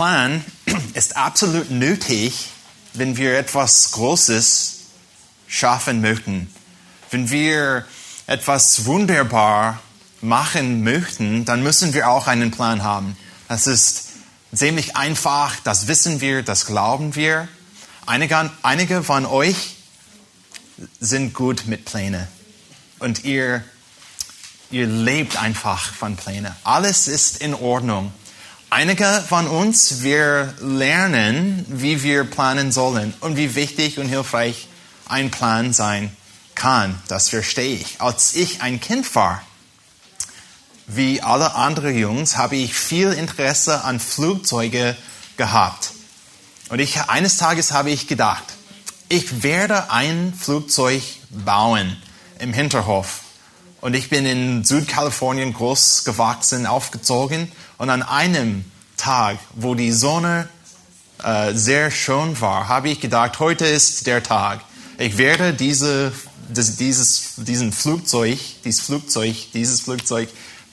Plan ist absolut nötig, wenn wir etwas Großes schaffen möchten. Wenn wir etwas wunderbar machen möchten, dann müssen wir auch einen Plan haben. Das ist ziemlich einfach, das wissen wir, das glauben wir. Einige, einige von euch sind gut mit Plänen und ihr, ihr lebt einfach von Plänen. Alles ist in Ordnung. Einige von uns, wir lernen, wie wir planen sollen und wie wichtig und hilfreich ein Plan sein kann. Das verstehe ich. Als ich ein Kind war, wie alle anderen Jungs, habe ich viel Interesse an Flugzeuge gehabt. Und ich, eines Tages habe ich gedacht, ich werde ein Flugzeug bauen im Hinterhof. Und ich bin in Südkalifornien groß gewachsen, aufgezogen. Und an einem Tag, wo die Sonne äh, sehr schön war, habe ich gedacht, heute ist der Tag. Ich werde diese, das, dieses, diesen Flugzeug, dieses Flugzeug, dieses Flugzeug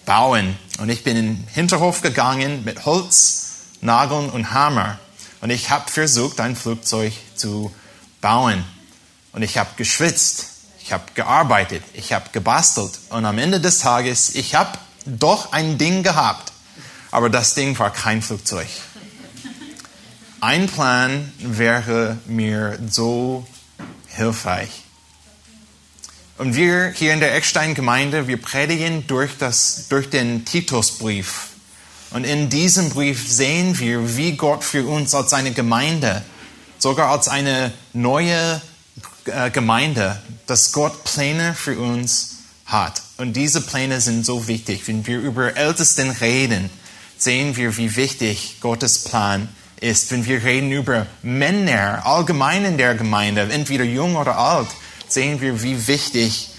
bauen. Und ich bin in den Hinterhof gegangen mit Holz, Nageln und Hammer. Und ich habe versucht, ein Flugzeug zu bauen. Und ich habe geschwitzt. Ich habe gearbeitet, ich habe gebastelt und am Ende des Tages, ich habe doch ein Ding gehabt, aber das Ding war kein Flugzeug. Ein Plan wäre mir so hilfreich. Und wir hier in der Eckstein-Gemeinde, wir predigen durch, das, durch den Titusbrief. Und in diesem Brief sehen wir, wie Gott für uns als eine Gemeinde, sogar als eine neue äh, Gemeinde, dass Gott Pläne für uns hat. Und diese Pläne sind so wichtig. Wenn wir über Ältesten reden, sehen wir, wie wichtig Gottes Plan ist. Wenn wir reden über Männer allgemein in der Gemeinde, entweder jung oder alt, sehen wir, wie wichtig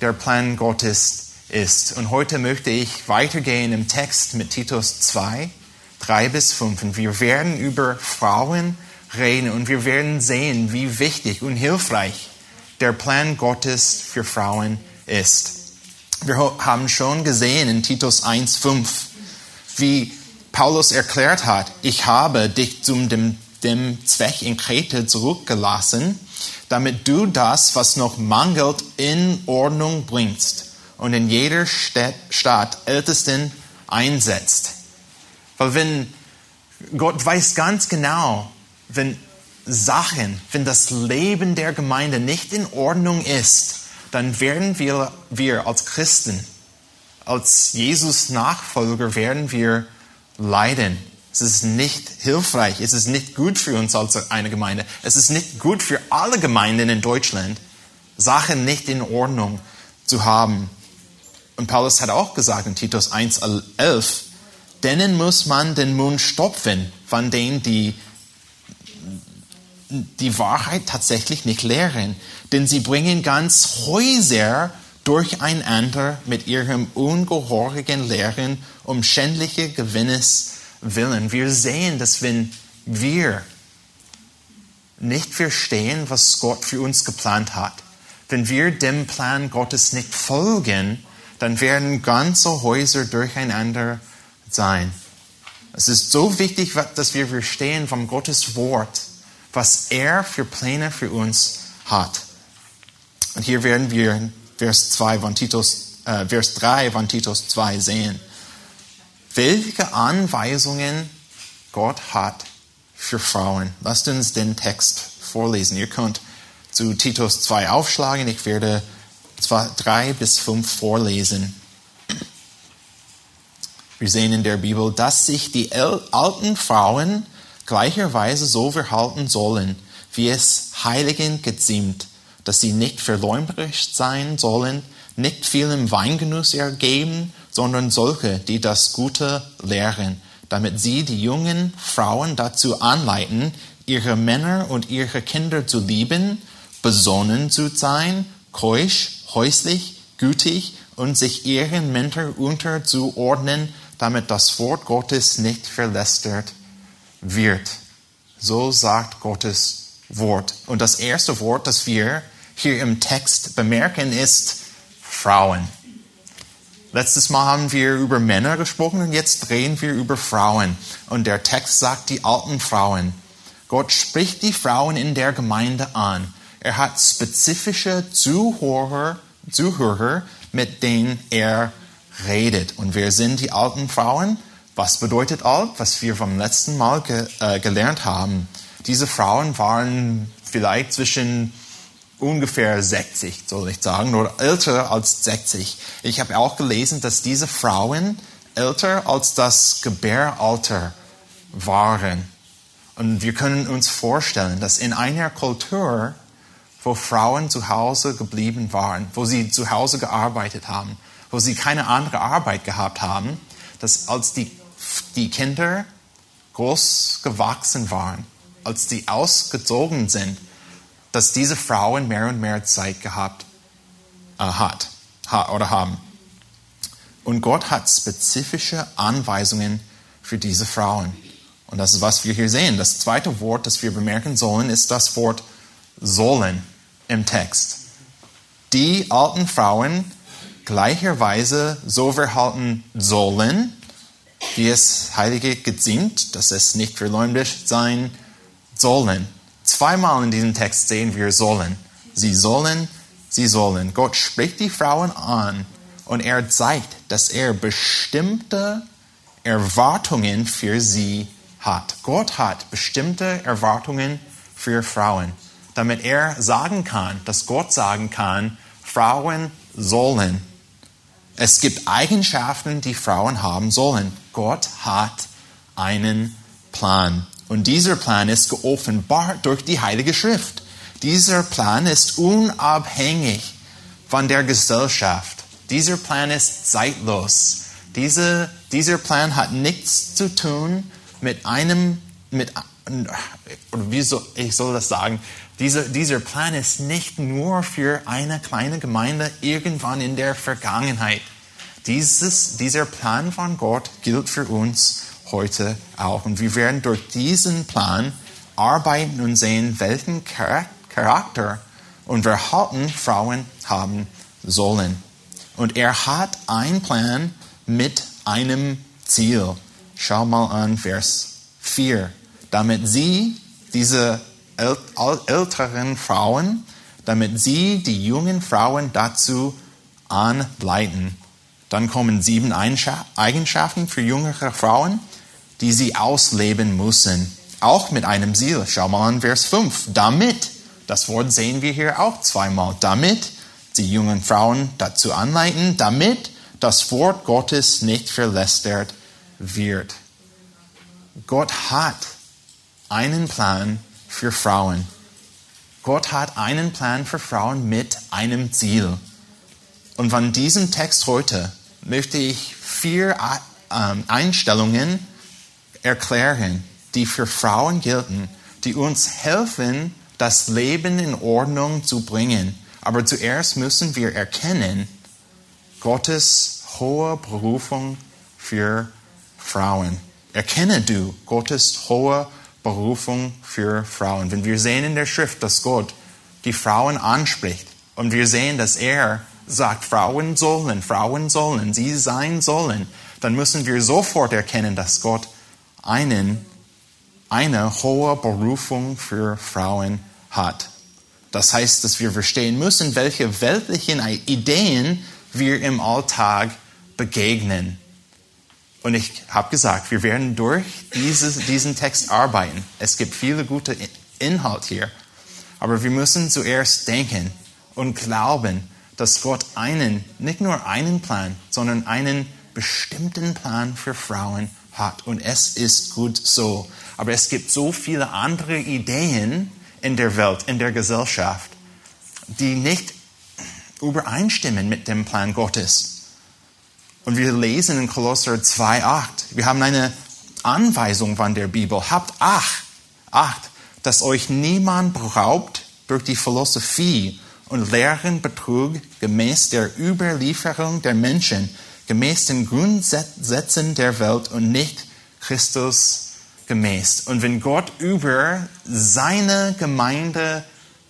der Plan Gottes ist. Und heute möchte ich weitergehen im Text mit Titus 2, 3 bis 5. Und wir werden über Frauen reden und wir werden sehen, wie wichtig und hilfreich der Plan Gottes für Frauen ist. Wir haben schon gesehen in Titus 1, 5, wie Paulus erklärt hat, ich habe dich zum dem, dem Zweck in Kreta zurückgelassen, damit du das, was noch mangelt, in Ordnung bringst und in jeder Stadt Ältesten einsetzt. Weil wenn Gott weiß ganz genau, wenn Sachen, wenn das Leben der Gemeinde nicht in Ordnung ist, dann werden wir, wir als Christen, als Jesus Nachfolger werden wir leiden. Es ist nicht hilfreich, es ist nicht gut für uns als eine Gemeinde. Es ist nicht gut für alle Gemeinden in Deutschland, Sachen nicht in Ordnung zu haben. Und Paulus hat auch gesagt in Titus 1,11, denen muss man den Mund stopfen, von denen die die Wahrheit tatsächlich nicht lehren, denn sie bringen ganz Häuser durcheinander mit ihrem ungehorigen Lehren um schändliche Gewinnes willen. Wir sehen, dass wenn wir nicht verstehen, was Gott für uns geplant hat, wenn wir dem Plan Gottes nicht folgen, dann werden ganze Häuser durcheinander sein. Es ist so wichtig, dass wir verstehen vom Gottes Wort, was er für Pläne für uns hat. Und hier werden wir Vers 2 von Titus, äh, Vers 3 von Titus 2 sehen, welche Anweisungen Gott hat für Frauen. Lasst uns den Text vorlesen. Ihr könnt zu Titus 2 aufschlagen. Ich werde zwei, drei bis fünf vorlesen. Wir sehen in der Bibel, dass sich die alten Frauen gleicherweise so verhalten sollen, wie es Heiligen geziemt, dass sie nicht verleumderisch sein sollen, nicht vielem Weingenuss ergeben, sondern solche, die das Gute lehren, damit sie die jungen Frauen dazu anleiten, ihre Männer und ihre Kinder zu lieben, besonnen zu sein, keusch, häuslich, gütig und sich ihren Männern unterzuordnen, damit das Wort Gottes nicht verlästert wird. So sagt Gottes Wort. Und das erste Wort, das wir hier im Text bemerken, ist Frauen. Letztes Mal haben wir über Männer gesprochen und jetzt reden wir über Frauen. Und der Text sagt die alten Frauen. Gott spricht die Frauen in der Gemeinde an. Er hat spezifische Zuhörer, Zuhörer mit denen er redet. Und wer sind die alten Frauen? Was bedeutet alt? Was wir vom letzten Mal ge äh, gelernt haben. Diese Frauen waren vielleicht zwischen ungefähr 60, soll ich sagen, oder älter als 60. Ich habe auch gelesen, dass diese Frauen älter als das Gebäralter waren. Und wir können uns vorstellen, dass in einer Kultur, wo Frauen zu Hause geblieben waren, wo sie zu Hause gearbeitet haben, wo sie keine andere Arbeit gehabt haben, dass als die, die Kinder groß gewachsen waren, als sie ausgezogen sind, dass diese Frauen mehr und mehr Zeit gehabt äh, hat ha, oder haben. Und Gott hat spezifische Anweisungen für diese Frauen. Und das ist, was wir hier sehen. Das zweite Wort, das wir bemerken sollen, ist das Wort sollen im Text. Die alten Frauen gleicherweise so verhalten sollen, wie es Heilige geziemt, dass es nicht verleumdet sein sollen. Zweimal in diesem Text sehen wir sollen. Sie sollen, sie sollen. Gott spricht die Frauen an und er zeigt, dass er bestimmte Erwartungen für sie hat. Gott hat bestimmte Erwartungen für Frauen, damit er sagen kann, dass Gott sagen kann, Frauen sollen. Es gibt Eigenschaften, die Frauen haben sollen. Gott hat einen Plan. Und dieser Plan ist geoffenbart durch die Heilige Schrift. Dieser Plan ist unabhängig von der Gesellschaft. Dieser Plan ist zeitlos. Diese, dieser Plan hat nichts zu tun mit einem, mit, oder wie soll ich soll das sagen? Dieser, dieser Plan ist nicht nur für eine kleine Gemeinde irgendwann in der Vergangenheit. Dieses, dieser Plan von Gott gilt für uns heute auch. Und wir werden durch diesen Plan arbeiten und sehen, welchen Charakter und Verhalten Frauen haben sollen. Und er hat einen Plan mit einem Ziel. Schau mal an Vers 4. Damit sie, diese älteren Frauen, damit sie die jungen Frauen dazu anleiten. Dann kommen sieben Eigenschaften für jüngere Frauen die sie ausleben müssen. Auch mit einem Ziel. Schau mal an Vers 5. Damit, das Wort sehen wir hier auch zweimal. Damit die jungen Frauen dazu anleiten, damit das Wort Gottes nicht verlästert wird. Gott hat einen Plan für Frauen. Gott hat einen Plan für Frauen mit einem Ziel. Und von diesem Text heute möchte ich vier ähm, Einstellungen erklären, die für Frauen gelten, die uns helfen, das Leben in Ordnung zu bringen. Aber zuerst müssen wir erkennen, Gottes hohe Berufung für Frauen. Erkenne du Gottes hohe Berufung für Frauen. Wenn wir sehen in der Schrift, dass Gott die Frauen anspricht und wir sehen, dass er sagt, Frauen sollen, Frauen sollen, sie sein sollen, dann müssen wir sofort erkennen, dass Gott einen, eine hohe Berufung für Frauen hat. Das heißt, dass wir verstehen müssen, welche weltlichen Ideen wir im Alltag begegnen. Und ich habe gesagt, wir werden durch dieses, diesen Text arbeiten. Es gibt viele gute Inhalt hier. Aber wir müssen zuerst denken und glauben, dass Gott einen, nicht nur einen Plan, sondern einen bestimmten Plan für Frauen hat. Und es ist gut so. Aber es gibt so viele andere Ideen in der Welt, in der Gesellschaft, die nicht übereinstimmen mit dem Plan Gottes. Und wir lesen in Kolosser 2,8. Wir haben eine Anweisung von der Bibel. Habt Acht, Acht, dass euch niemand beraubt durch die Philosophie und leeren Betrug gemäß der Überlieferung der Menschen, gemäß den Grundsätzen der Welt und nicht Christus gemäß. Und wenn Gott über seine Gemeinde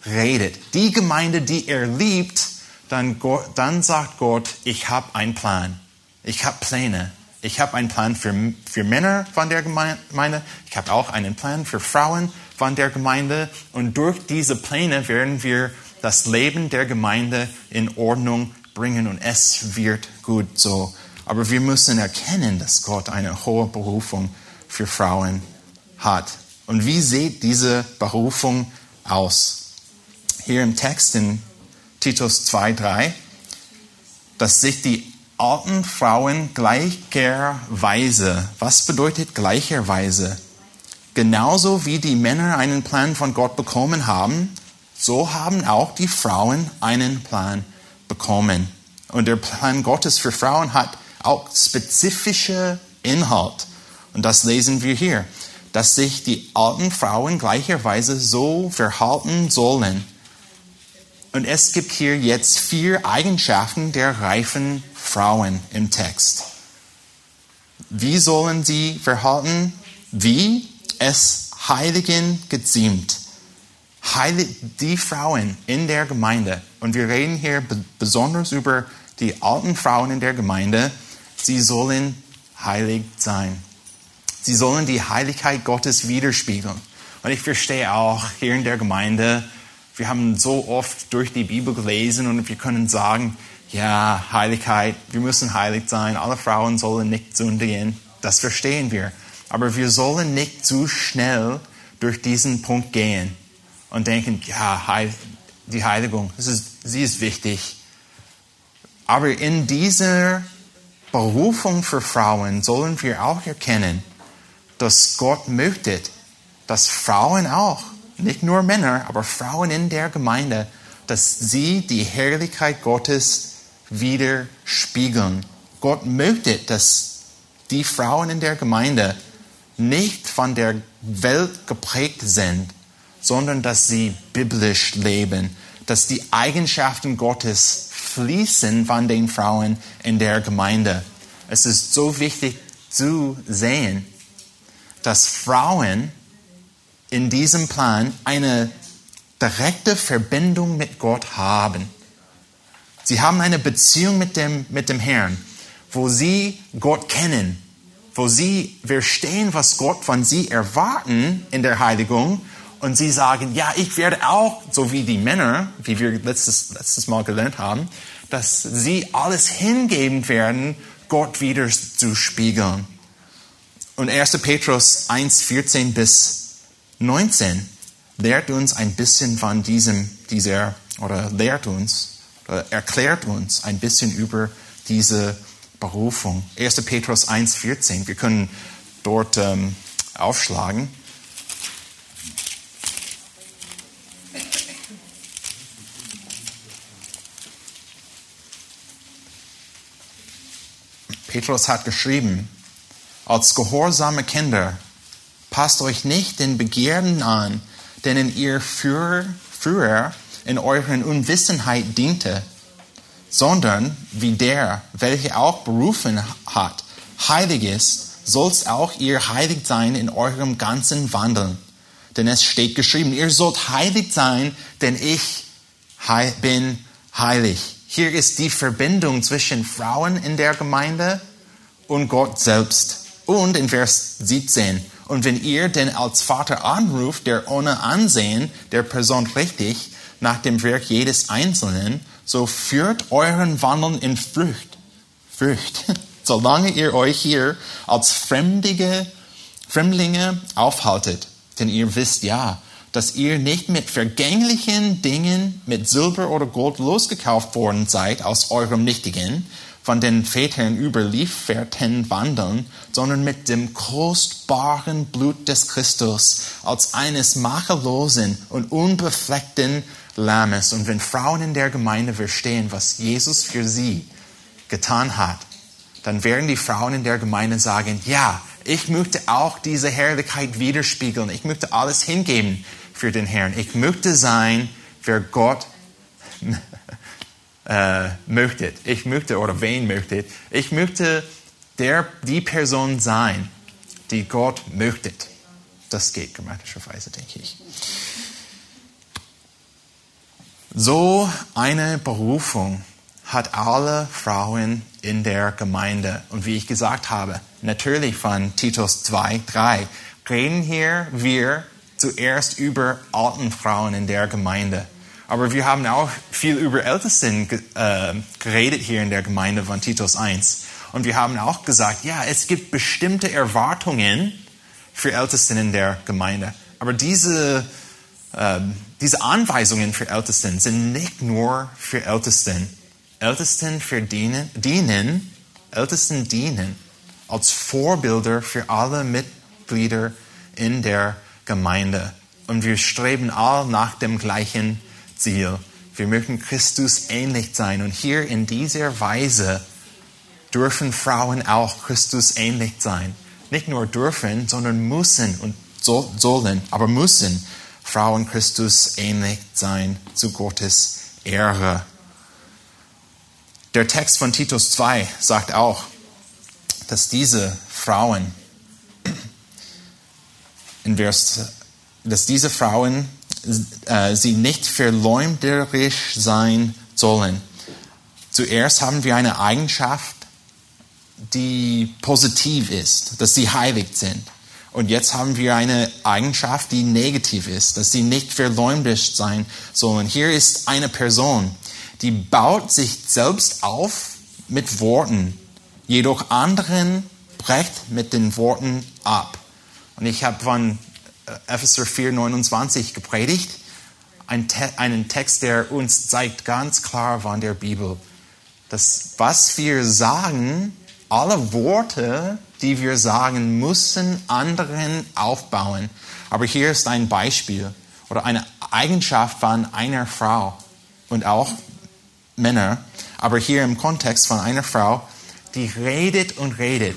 redet, die Gemeinde, die er liebt, dann, dann sagt Gott, ich habe einen Plan. Ich habe Pläne. Ich habe einen Plan für, für Männer von der Gemeinde. Ich habe auch einen Plan für Frauen von der Gemeinde. Und durch diese Pläne werden wir das Leben der Gemeinde in Ordnung bringen und es wird gut so. Aber wir müssen erkennen, dass Gott eine hohe Berufung für Frauen hat. Und wie sieht diese Berufung aus? Hier im Text in Titus 2,3, dass sich die alten Frauen gleicherweise. Was bedeutet gleicherweise? Genauso wie die Männer einen Plan von Gott bekommen haben, so haben auch die Frauen einen Plan bekommen. Und der Plan Gottes für Frauen hat auch spezifische Inhalt. Und das lesen wir hier, dass sich die alten Frauen gleicherweise so verhalten sollen. Und es gibt hier jetzt vier Eigenschaften der reifen Frauen im Text. Wie sollen sie verhalten? Wie es Heiligen geziemt. Heilig, die Frauen in der Gemeinde, und wir reden hier besonders über die alten Frauen in der Gemeinde, sie sollen heilig sein. Sie sollen die Heiligkeit Gottes widerspiegeln. Und ich verstehe auch hier in der Gemeinde, wir haben so oft durch die Bibel gelesen und wir können sagen, ja, Heiligkeit, wir müssen heilig sein, alle Frauen sollen nicht sündigen, das verstehen wir. Aber wir sollen nicht zu schnell durch diesen Punkt gehen und denken, ja, die Heiligung, ist, sie ist wichtig. Aber in dieser Berufung für Frauen sollen wir auch erkennen, dass Gott möchte, dass Frauen auch, nicht nur Männer, aber Frauen in der Gemeinde, dass sie die Herrlichkeit Gottes widerspiegeln. Gott möchte, dass die Frauen in der Gemeinde nicht von der Welt geprägt sind, sondern dass sie biblisch leben, dass die Eigenschaften Gottes fließen von den Frauen in der Gemeinde. Es ist so wichtig zu sehen, dass Frauen in diesem Plan eine direkte Verbindung mit Gott haben. Sie haben eine Beziehung mit dem, mit dem Herrn, wo sie Gott kennen, wo sie verstehen, was Gott von sie erwarten in der Heiligung und sie sagen, ja, ich werde auch, so wie die Männer, wie wir letztes, letztes Mal gelernt haben, dass sie alles hingeben werden, Gott wieder zu spiegeln. Und 1. Petrus 1, 14 bis 19 lehrt uns ein bisschen von diesem, dieser, oder lehrt uns, äh, erklärt uns ein bisschen über diese Berufung. 1. Petrus 1,14. Wir können dort ähm, aufschlagen. Petrus hat geschrieben, als gehorsame Kinder, passt euch nicht den Begierden an, denen ihr früher, früher in euren Unwissenheit diente, sondern wie der, welcher auch berufen hat, heilig ist, sollst auch ihr heilig sein in eurem ganzen Wandeln. Denn es steht geschrieben, ihr sollt heilig sein, denn ich bin heilig. Hier ist die Verbindung zwischen Frauen in der Gemeinde und Gott selbst. Und in Vers 17, und wenn ihr denn als Vater anruft, der ohne Ansehen der Person richtig nach dem Werk jedes Einzelnen, so führt euren Wandel in Frucht. Frucht. solange ihr euch hier als Fremdige, Fremdlinge aufhaltet. Denn ihr wisst ja, dass ihr nicht mit vergänglichen Dingen, mit Silber oder Gold losgekauft worden seid aus eurem nichtigen, von den Vätern überlieferten Wandeln, sondern mit dem kostbaren Blut des Christus als eines makellosen und unbefleckten Lammes. Und wenn Frauen in der Gemeinde verstehen, was Jesus für sie getan hat, dann werden die Frauen in der Gemeinde sagen, ja, ich möchte auch diese Herrlichkeit widerspiegeln. Ich möchte alles hingeben für den Herrn. Ich möchte sein, wer Gott äh, möchte. Ich möchte oder wen möchte. Ich möchte der, die Person sein, die Gott möchte. Das geht grammatischerweise, denke ich. So eine Berufung hat alle Frauen in der Gemeinde. Und wie ich gesagt habe, natürlich von Titus 2, 3, reden hier wir zuerst über alten Frauen in der Gemeinde. Aber wir haben auch viel über Ältesten äh, geredet hier in der Gemeinde von Titus 1. Und wir haben auch gesagt, ja, es gibt bestimmte Erwartungen für Ältesten in der Gemeinde. Aber diese, äh, diese Anweisungen für Ältesten sind nicht nur für Ältesten. Ältesten verdienen, dienen, Ältesten dienen als Vorbilder für alle Mitglieder in der Gemeinde. Und wir streben all nach dem gleichen Ziel. Wir möchten Christus ähnlich sein. Und hier in dieser Weise dürfen Frauen auch Christus ähnlich sein. Nicht nur dürfen, sondern müssen und sollen, aber müssen Frauen Christus ähnlich sein zu Gottes Ehre. Der Text von Titus 2 sagt auch, dass diese Frauen in Vers, dass diese Frauen äh, sie nicht verleumderisch sein sollen. Zuerst haben wir eine Eigenschaft, die positiv ist, dass sie heilig sind. Und jetzt haben wir eine Eigenschaft, die negativ ist, dass sie nicht verleumderisch sein sollen. Hier ist eine Person, die baut sich selbst auf mit Worten, jedoch anderen brecht mit den Worten ab. Und ich habe von äh, Epheser 4, 29 gepredigt. Einen Text, der uns zeigt ganz klar von der Bibel, dass was wir sagen, alle Worte, die wir sagen, müssen anderen aufbauen. Aber hier ist ein Beispiel oder eine Eigenschaft von einer Frau und auch Männer, aber hier im Kontext von einer Frau, die redet und redet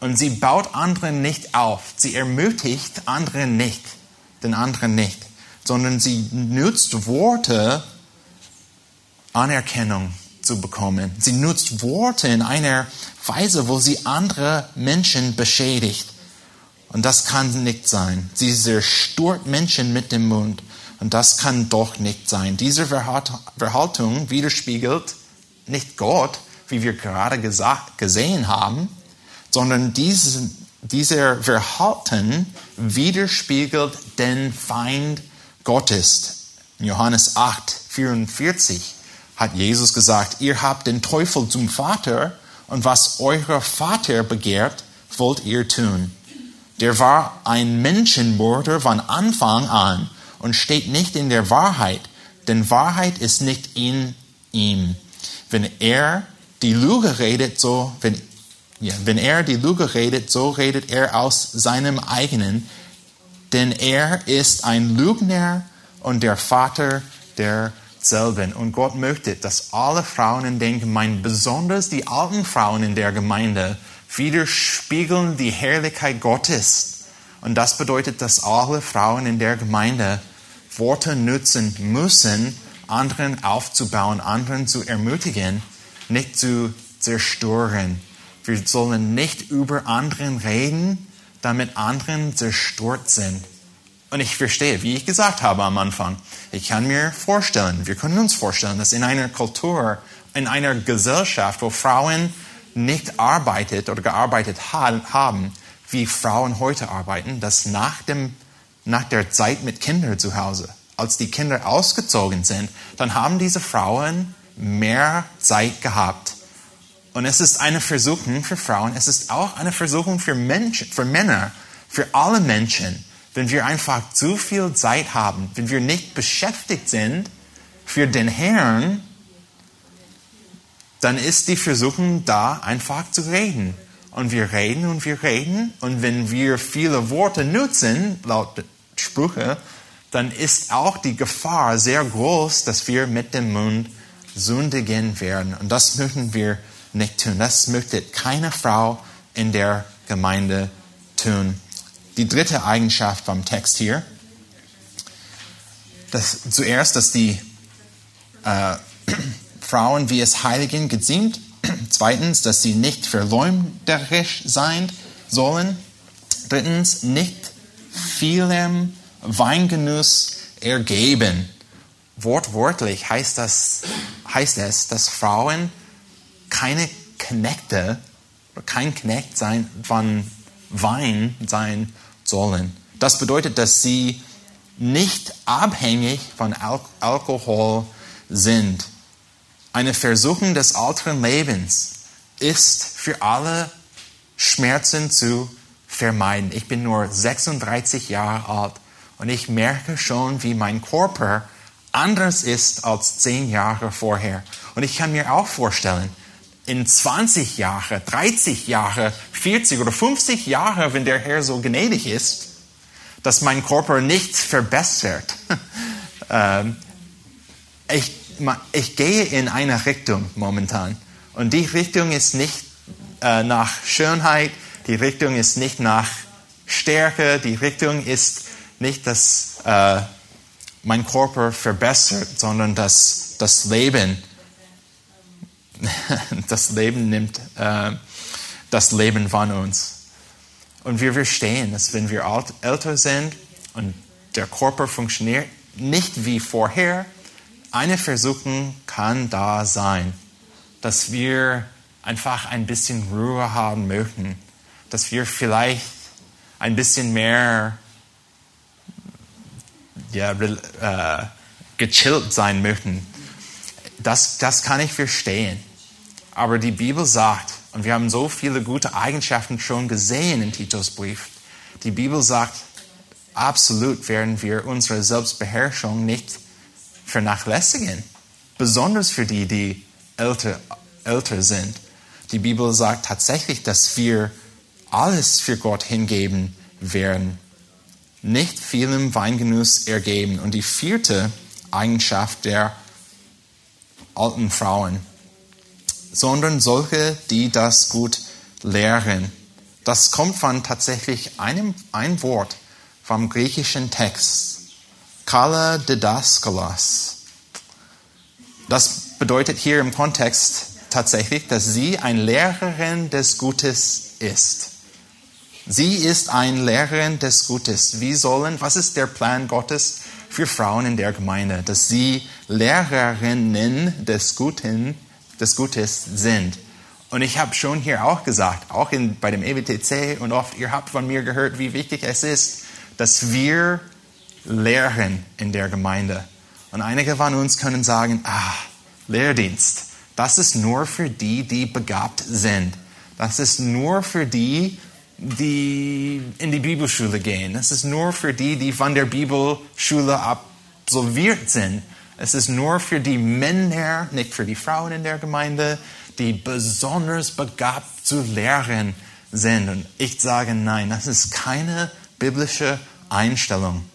und sie baut anderen nicht auf. Sie ermutigt anderen nicht, den anderen nicht, sondern sie nutzt Worte, Anerkennung zu bekommen. Sie nutzt Worte in einer Weise, wo sie andere Menschen beschädigt. Und das kann nicht sein. Sie zerstört Menschen mit dem Mund. Und das kann doch nicht sein. Diese Verhaltung widerspiegelt nicht Gott, wie wir gerade gesagt, gesehen haben, sondern diese, dieser Verhalten widerspiegelt den Feind Gottes. In Johannes 8, 44 hat Jesus gesagt, ihr habt den Teufel zum Vater und was euer Vater begehrt, wollt ihr tun. Der war ein Menschenmörder von Anfang an und steht nicht in der Wahrheit, denn Wahrheit ist nicht in ihm. Wenn er die Lüge redet, so, wenn ja, wenn er die Lüge redet, so redet er aus seinem eigenen, denn er ist ein Lügner und der Vater derselben. Und Gott möchte, dass alle Frauen in den Gemeinden, besonders die alten Frauen in der Gemeinde, widerspiegeln die Herrlichkeit Gottes. Und das bedeutet, dass alle Frauen in der Gemeinde Worte nutzen müssen, anderen aufzubauen, anderen zu ermutigen, nicht zu zerstören. Wir sollen nicht über anderen reden, damit anderen zerstört sind. Und ich verstehe, wie ich gesagt habe am Anfang, ich kann mir vorstellen, wir können uns vorstellen, dass in einer Kultur, in einer Gesellschaft, wo Frauen nicht arbeitet oder gearbeitet haben, wie Frauen heute arbeiten, dass nach, dem, nach der Zeit mit Kindern zu Hause, als die Kinder ausgezogen sind, dann haben diese Frauen mehr Zeit gehabt, Und es ist eine Versuchung für Frauen, es ist auch eine Versuchung für Menschen, für Männer, für alle Menschen, wenn wir einfach zu viel Zeit haben, wenn wir nicht beschäftigt sind für den Herrn, dann ist die Versuchung da, einfach zu reden. Und wir reden und wir reden. Und wenn wir viele Worte nutzen, laut Sprüche, dann ist auch die Gefahr sehr groß, dass wir mit dem Mund sündigen werden. Und das möchten wir nicht tun. Das möchte keine Frau in der Gemeinde tun. Die dritte Eigenschaft vom Text hier. Das, zuerst, dass die äh, Frauen wie es Heiligen geziemt. Zweitens, dass sie nicht verleumderisch sein sollen. Drittens, nicht vielem Weingenuss ergeben. Wortwörtlich heißt, das, heißt es, dass Frauen keine Knechte, kein Knecht sein von Wein sein sollen. Das bedeutet, dass sie nicht abhängig von Al Alkohol sind. Eine Versuchung des alten Lebens ist für alle Schmerzen zu vermeiden. Ich bin nur 36 Jahre alt und ich merke schon, wie mein Körper anders ist als zehn Jahre vorher. Und ich kann mir auch vorstellen, in 20 Jahre, 30 Jahre, 40 oder 50 Jahre, wenn der Herr so gnädig ist, dass mein Körper nicht verbessert. Ähm, ich ich gehe in eine Richtung momentan. Und die Richtung ist nicht äh, nach Schönheit, die Richtung ist nicht nach Stärke, die Richtung ist nicht, dass äh, mein Körper verbessert, sondern dass das Leben, das Leben nimmt äh, das Leben von uns. Und wir verstehen, dass wenn wir alt, älter sind und der Körper funktioniert nicht wie vorher, eine Versuchung kann da sein, dass wir einfach ein bisschen Ruhe haben möchten, dass wir vielleicht ein bisschen mehr ja, äh, gechillt sein möchten. Das, das kann ich verstehen. Aber die Bibel sagt, und wir haben so viele gute Eigenschaften schon gesehen in Titus Brief, die Bibel sagt, absolut werden wir unsere Selbstbeherrschung nicht vernachlässigen. Besonders für die, die älter, älter sind. Die Bibel sagt tatsächlich, dass wir alles für Gott hingeben werden. Nicht vielem Weingenuss ergeben. Und die vierte Eigenschaft der alten Frauen, sondern solche, die das gut lehren. Das kommt von tatsächlich einem ein Wort vom griechischen Text. Kala Didaskalos. Das bedeutet hier im Kontext tatsächlich, dass sie eine Lehrerin des Gutes ist. Sie ist eine Lehrerin des Gutes. Wie sollen, was ist der Plan Gottes für Frauen in der Gemeinde? Dass sie Lehrerinnen des Guten, des Gutes sind. Und ich habe schon hier auch gesagt, auch in, bei dem EWTC und oft, ihr habt von mir gehört, wie wichtig es ist, dass wir lehren in der Gemeinde. Und einige von uns können sagen, ah, Lehrdienst, das ist nur für die, die begabt sind. Das ist nur für die, die in die Bibelschule gehen. Das ist nur für die, die von der Bibelschule absolviert sind. Es ist nur für die Männer, nicht für die Frauen in der Gemeinde, die besonders begabt zu lehren sind. Und ich sage nein, das ist keine biblische Einstellung.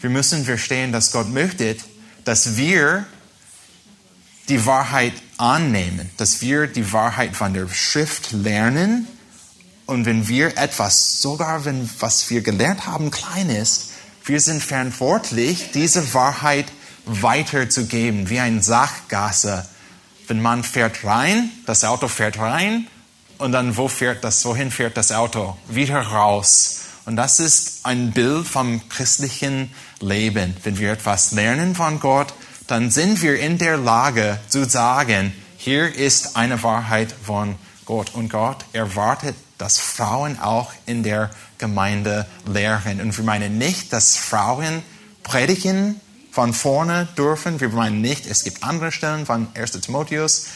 Wir müssen verstehen, dass Gott möchte, dass wir die Wahrheit annehmen, dass wir die Wahrheit von der Schrift lernen und wenn wir etwas, sogar wenn was wir gelernt haben, klein ist, wir sind verantwortlich, diese Wahrheit weiterzugeben, wie ein Sachgasse. Wenn man fährt rein, das Auto fährt rein und dann wo fährt das, wohin fährt das Auto? Wieder raus. Und das ist ein Bild vom christlichen Leben. Wenn wir etwas lernen von Gott, dann sind wir in der Lage zu sagen, hier ist eine Wahrheit von Gott. Und Gott erwartet, dass Frauen auch in der Gemeinde lehren. Und wir meinen nicht, dass Frauen predigen von vorne dürfen. Wir meinen nicht, es gibt andere Stellen von 1. Timotheus,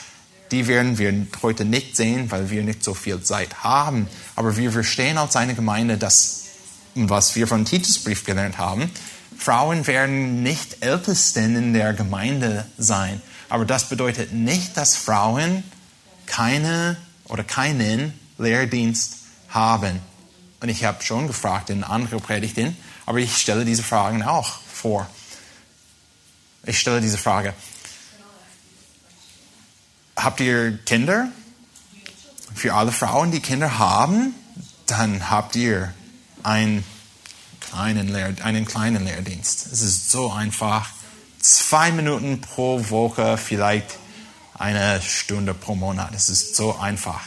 Die werden wir heute nicht sehen, weil wir nicht so viel Zeit haben. Aber wir verstehen als eine Gemeinde, dass, was wir von Titusbrief gelernt haben, Frauen werden nicht Ältesten in der Gemeinde sein. Aber das bedeutet nicht, dass Frauen keine oder keinen Lehrdienst haben. Und ich habe schon gefragt in anderen Predigten, aber ich stelle diese Fragen auch vor. Ich stelle diese Frage. Habt ihr Kinder? Für alle Frauen, die Kinder haben, dann habt ihr einen kleinen, Lehr einen kleinen Lehrdienst. Es ist so einfach. Zwei Minuten pro Woche, vielleicht eine Stunde pro Monat. Es ist so einfach.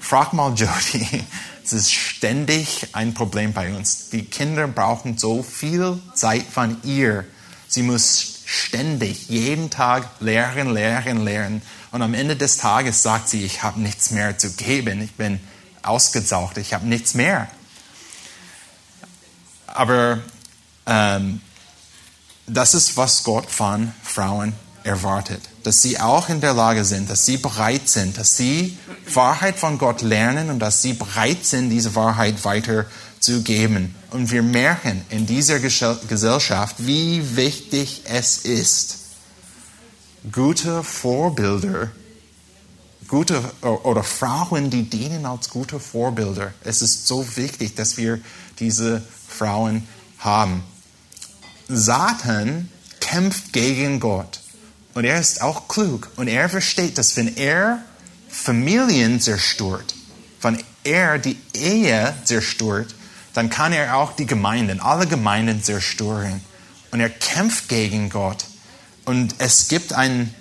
Frag mal Jody. Es ist ständig ein Problem bei uns. Die Kinder brauchen so viel Zeit von ihr. Sie muss ständig, jeden Tag lehren, lehren, lehren. Und am Ende des Tages sagt sie, ich habe nichts mehr zu geben. Ich bin ausgesaugt. Ich habe nichts mehr. Aber ähm, das ist, was Gott von Frauen erwartet. Dass sie auch in der Lage sind, dass sie bereit sind, dass sie Wahrheit von Gott lernen und dass sie bereit sind, diese Wahrheit weiterzugeben. Und wir merken in dieser Gesellschaft, wie wichtig es ist, gute Vorbilder, gute oder Frauen, die dienen als gute Vorbilder. Es ist so wichtig, dass wir diese Frauen haben. Satan kämpft gegen Gott. Und er ist auch klug. Und er versteht, dass wenn er Familien zerstört, wenn er die Ehe zerstört, dann kann er auch die Gemeinden, alle Gemeinden zerstören. Und er kämpft gegen Gott. Und es gibt ein,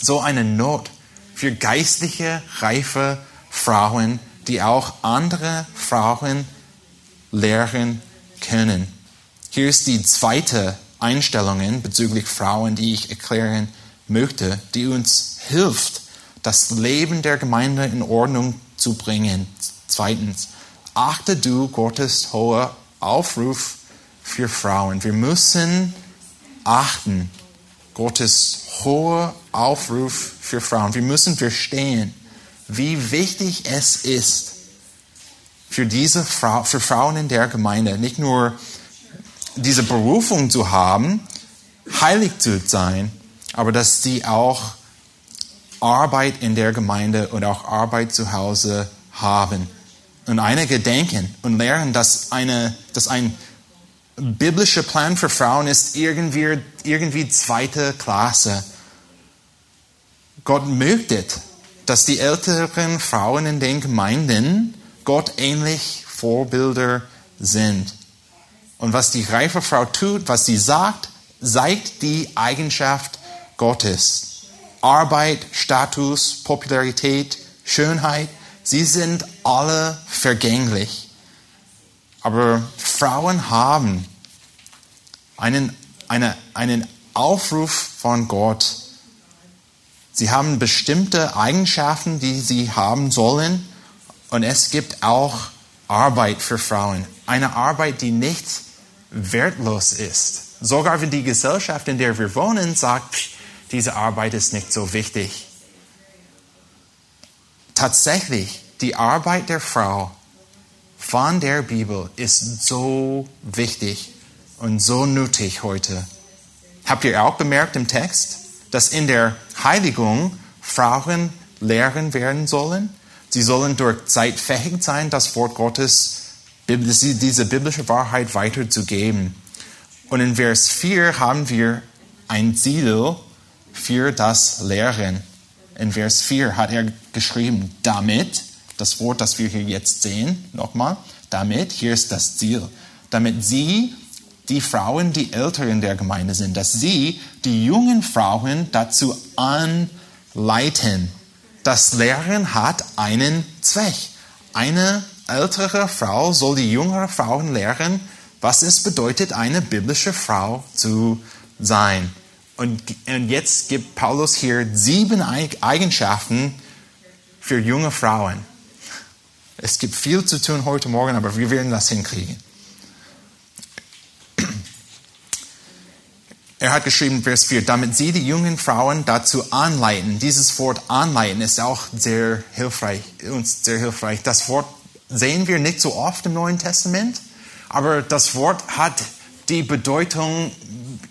so eine Not für geistliche, reife Frauen, die auch andere Frauen lehren können. Hier ist die zweite Einstellung bezüglich Frauen, die ich erklären möchte, die uns hilft, das Leben der Gemeinde in Ordnung zu bringen. Zweitens, achte du Gottes hoher Aufruf für Frauen. Wir müssen achten Gottes hoher Aufruf für Frauen. Wir müssen verstehen, wie wichtig es ist, für diese Frau, für Frauen in der Gemeinde nicht nur diese Berufung zu haben, heilig zu sein, aber dass sie auch Arbeit in der Gemeinde und auch Arbeit zu Hause haben. Und einige denken und lernen, dass, eine, dass ein biblischer Plan für Frauen ist irgendwie, irgendwie zweite Klasse. Gott möchte, dass die älteren Frauen in den Gemeinden Gott ähnlich Vorbilder sind. Und was die reife Frau tut, was sie sagt, zeigt die Eigenschaft Gottes. Arbeit, Status, Popularität, Schönheit, sie sind alle vergänglich. Aber Frauen haben einen, eine, einen Aufruf von Gott. Sie haben bestimmte Eigenschaften, die sie haben sollen. Und es gibt auch Arbeit für Frauen. Eine Arbeit, die nicht wertlos ist. Sogar wenn die Gesellschaft, in der wir wohnen, sagt, diese Arbeit ist nicht so wichtig. Tatsächlich, die Arbeit der Frau von der Bibel ist so wichtig und so nötig heute. Habt ihr auch bemerkt im Text, dass in der Heiligung Frauen lehren werden sollen? Sie sollen durch Zeit fähig sein, das Wort Gottes, diese biblische Wahrheit weiterzugeben. Und in Vers 4 haben wir ein Ziel für das Lehren. In Vers 4 hat er geschrieben, damit, das Wort, das wir hier jetzt sehen, nochmal, damit, hier ist das Ziel, damit sie, die Frauen, die älter in der Gemeinde sind, dass sie die jungen Frauen dazu anleiten, das Lehren hat einen Zweck. Eine ältere Frau soll die jüngere Frauen lehren, was es bedeutet, eine biblische Frau zu sein. Und, und jetzt gibt Paulus hier sieben Eigenschaften für junge Frauen. Es gibt viel zu tun heute Morgen, aber wir werden das hinkriegen. er hat geschrieben, Vers 4, damit sie die jungen Frauen dazu anleiten. Dieses Wort anleiten ist auch sehr hilfreich, uns sehr hilfreich. Das Wort sehen wir nicht so oft im Neuen Testament, aber das Wort hat die Bedeutung,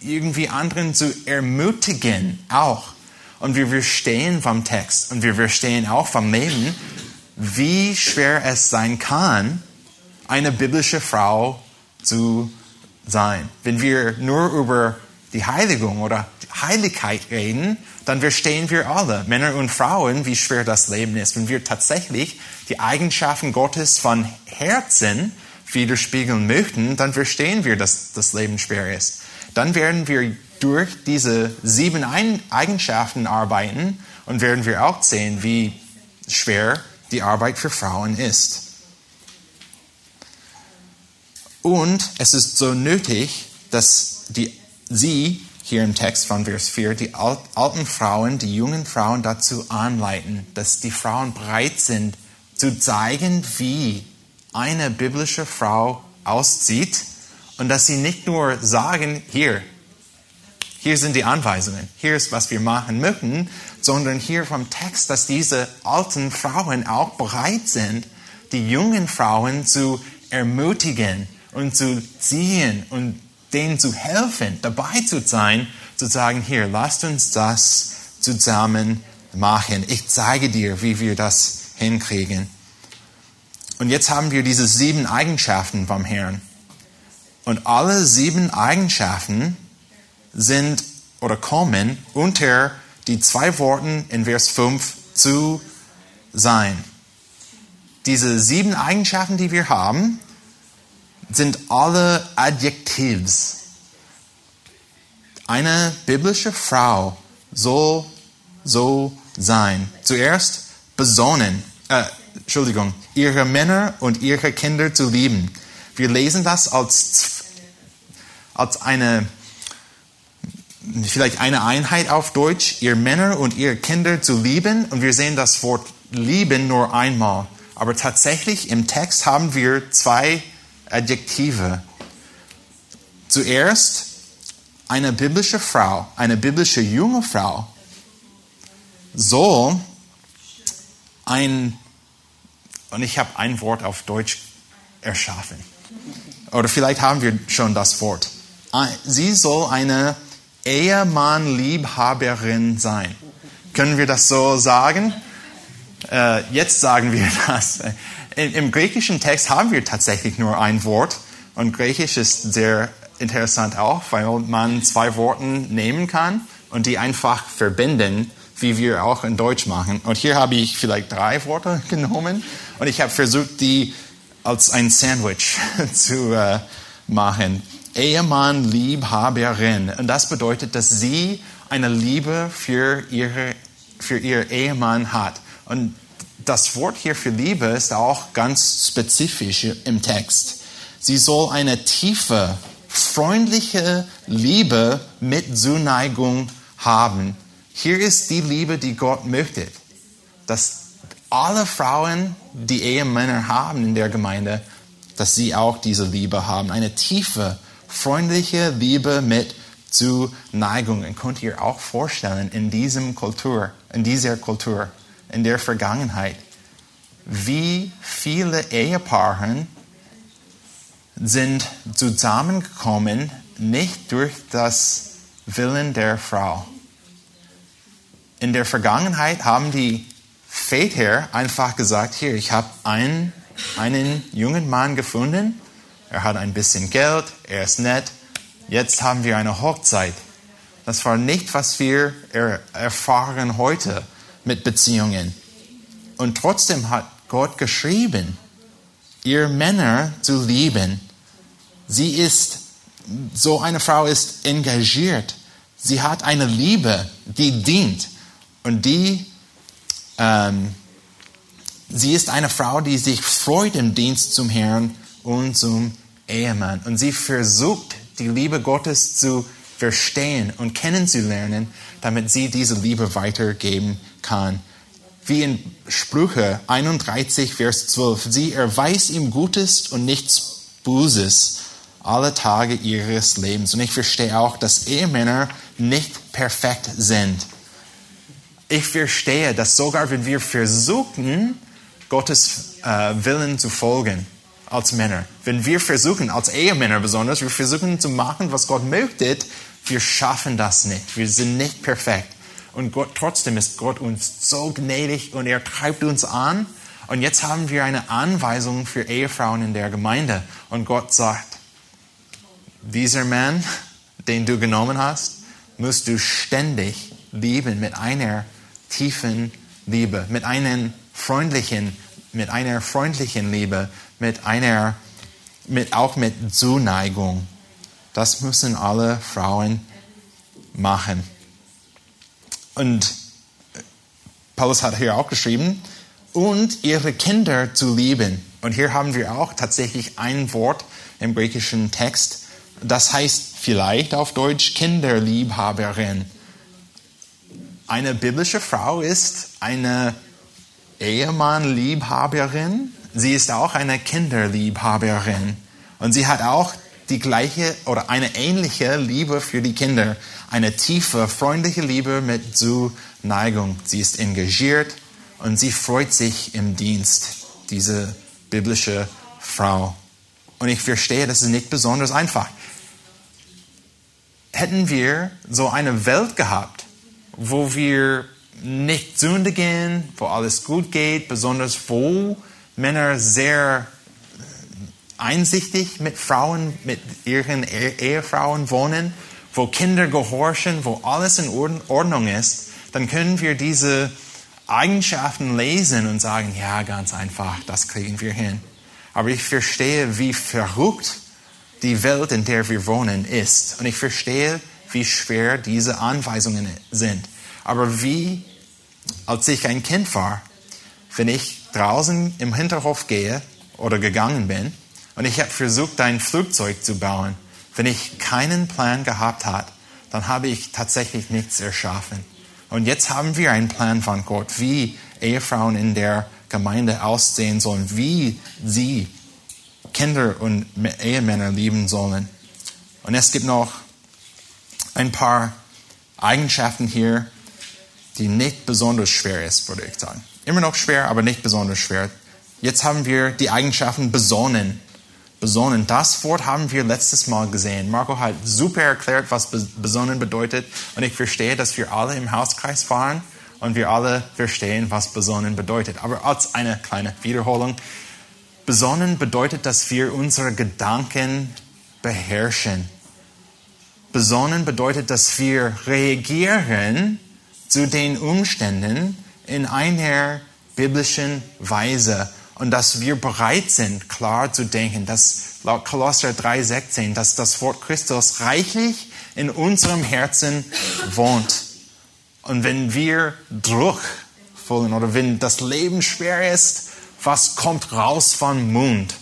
irgendwie anderen zu ermutigen auch. Und wir verstehen vom Text und wir verstehen auch vom Leben, wie schwer es sein kann, eine biblische Frau zu sein. Wenn wir nur über die Heiligung oder Heiligkeit reden, dann verstehen wir alle, Männer und Frauen, wie schwer das Leben ist. Wenn wir tatsächlich die Eigenschaften Gottes von Herzen widerspiegeln möchten, dann verstehen wir, dass das Leben schwer ist. Dann werden wir durch diese sieben Eigenschaften arbeiten und werden wir auch sehen, wie schwer die Arbeit für Frauen ist. Und es ist so nötig, dass die, sie hier im Text von Vers 4 die alten Frauen, die jungen Frauen dazu anleiten, dass die Frauen bereit sind zu zeigen, wie eine biblische Frau aussieht und dass sie nicht nur sagen, hier, hier sind die Anweisungen, hier ist, was wir machen möchten, sondern hier vom Text, dass diese alten Frauen auch bereit sind, die jungen Frauen zu ermutigen und zu ziehen und denen zu helfen, dabei zu sein, zu sagen, hier, lasst uns das zusammen machen. Ich zeige dir, wie wir das hinkriegen. Und jetzt haben wir diese sieben Eigenschaften vom Herrn. Und alle sieben Eigenschaften sind oder kommen unter die zwei Worten in Vers 5 zu sein. Diese sieben Eigenschaften, die wir haben, sind alle Adjektivs. Eine biblische Frau soll so sein. Zuerst besonnen, äh, Entschuldigung, ihre Männer und ihre Kinder zu lieben. Wir lesen das als, als eine, vielleicht eine Einheit auf Deutsch, ihre Männer und ihre Kinder zu lieben. Und wir sehen das Wort lieben nur einmal. Aber tatsächlich im Text haben wir zwei Adjektive. Zuerst eine biblische Frau, eine biblische junge Frau soll ein und ich habe ein Wort auf Deutsch erschaffen. Oder vielleicht haben wir schon das Wort. Sie soll eine Ehemann-Liebhaberin sein. Können wir das so sagen? Äh, jetzt sagen wir das. Im griechischen Text haben wir tatsächlich nur ein Wort. Und Griechisch ist sehr interessant auch, weil man zwei Worte nehmen kann und die einfach verbinden wie wir auch in Deutsch machen. Und hier habe ich vielleicht drei Worte genommen und ich habe versucht, die als ein Sandwich zu äh, machen. Ehemann, Liebhaberin. Und das bedeutet, dass sie eine Liebe für, ihre, für ihr Ehemann hat. Und das Wort hier für Liebe ist auch ganz spezifisch im Text. Sie soll eine tiefe, freundliche Liebe mit Zuneigung haben hier ist die Liebe, die Gott möchte. Dass alle Frauen, die Ehemänner haben in der Gemeinde, dass sie auch diese Liebe haben. Eine tiefe, freundliche Liebe mit Zuneigung. Und könnt ihr auch vorstellen, in diesem Kultur, in dieser Kultur, in der Vergangenheit, wie viele Ehepaare sind zusammengekommen, nicht durch das Willen der Frau, in der Vergangenheit haben die Väter einfach gesagt, hier, ich habe einen, einen jungen Mann gefunden, er hat ein bisschen Geld, er ist nett, jetzt haben wir eine Hochzeit. Das war nicht, was wir er erfahren heute mit Beziehungen. Und trotzdem hat Gott geschrieben, ihr Männer zu lieben. Sie ist, so eine Frau ist engagiert. Sie hat eine Liebe, die dient. Und die, ähm, sie ist eine Frau, die sich freut im Dienst zum Herrn und zum Ehemann. Und sie versucht, die Liebe Gottes zu verstehen und kennenzulernen, damit sie diese Liebe weitergeben kann. Wie in Sprüche 31, Vers 12. Sie erweist ihm Gutes und nichts Böses. alle Tage ihres Lebens. Und ich verstehe auch, dass Ehemänner nicht perfekt sind. Ich verstehe, dass sogar wenn wir versuchen, Gottes äh, Willen zu folgen als Männer, wenn wir versuchen, als Ehemänner besonders, wir versuchen zu machen, was Gott möchte, wir schaffen das nicht. Wir sind nicht perfekt. Und Gott, trotzdem ist Gott uns so gnädig und er treibt uns an. Und jetzt haben wir eine Anweisung für Ehefrauen in der Gemeinde. Und Gott sagt, dieser Mann, den du genommen hast, musst du ständig lieben mit einer tiefen Liebe, mit einer freundlichen, mit einer freundlichen Liebe, mit einer, mit, auch mit Zuneigung. Das müssen alle Frauen machen. Und Paulus hat hier auch geschrieben, und ihre Kinder zu lieben. Und hier haben wir auch tatsächlich ein Wort im griechischen Text, das heißt vielleicht auf Deutsch Kinderliebhaberin. Eine biblische Frau ist eine Ehemannliebhaberin. Sie ist auch eine Kinderliebhaberin. Und sie hat auch die gleiche oder eine ähnliche Liebe für die Kinder. Eine tiefe, freundliche Liebe mit Zuneigung. Sie ist engagiert und sie freut sich im Dienst, diese biblische Frau. Und ich verstehe, das ist nicht besonders einfach hätten wir so eine Welt gehabt, wo wir nicht sündigen, wo alles gut geht, besonders wo Männer sehr einsichtig mit Frauen, mit ihren Ehefrauen wohnen, wo Kinder gehorchen, wo alles in Ordnung ist, dann können wir diese Eigenschaften lesen und sagen, ja, ganz einfach, das kriegen wir hin. Aber ich verstehe, wie verrückt die Welt, in der wir wohnen, ist. Und ich verstehe, wie schwer diese Anweisungen sind. Aber wie, als ich ein Kind war, wenn ich draußen im Hinterhof gehe oder gegangen bin und ich habe versucht, ein Flugzeug zu bauen, wenn ich keinen Plan gehabt habe, dann habe ich tatsächlich nichts erschaffen. Und jetzt haben wir einen Plan von Gott, wie Ehefrauen in der Gemeinde aussehen sollen, wie sie Kinder und Ehemänner lieben sollen. Und es gibt noch ein paar Eigenschaften hier, die nicht besonders schwer ist, würde ich sagen. Immer noch schwer, aber nicht besonders schwer. Jetzt haben wir die Eigenschaften besonnen. Besonnen, das Wort haben wir letztes Mal gesehen. Marco hat super erklärt, was besonnen bedeutet. Und ich verstehe, dass wir alle im Hauskreis fahren und wir alle verstehen, was besonnen bedeutet. Aber als eine kleine Wiederholung. Besonnen bedeutet, dass wir unsere Gedanken beherrschen. Besonnen bedeutet, dass wir reagieren zu den Umständen in einer biblischen Weise und dass wir bereit sind, klar zu denken, dass laut Kolosser 3,16, dass das Wort Christus reichlich in unserem Herzen wohnt. Und wenn wir Druck fühlen oder wenn das Leben schwer ist, was kommt raus vom Mund?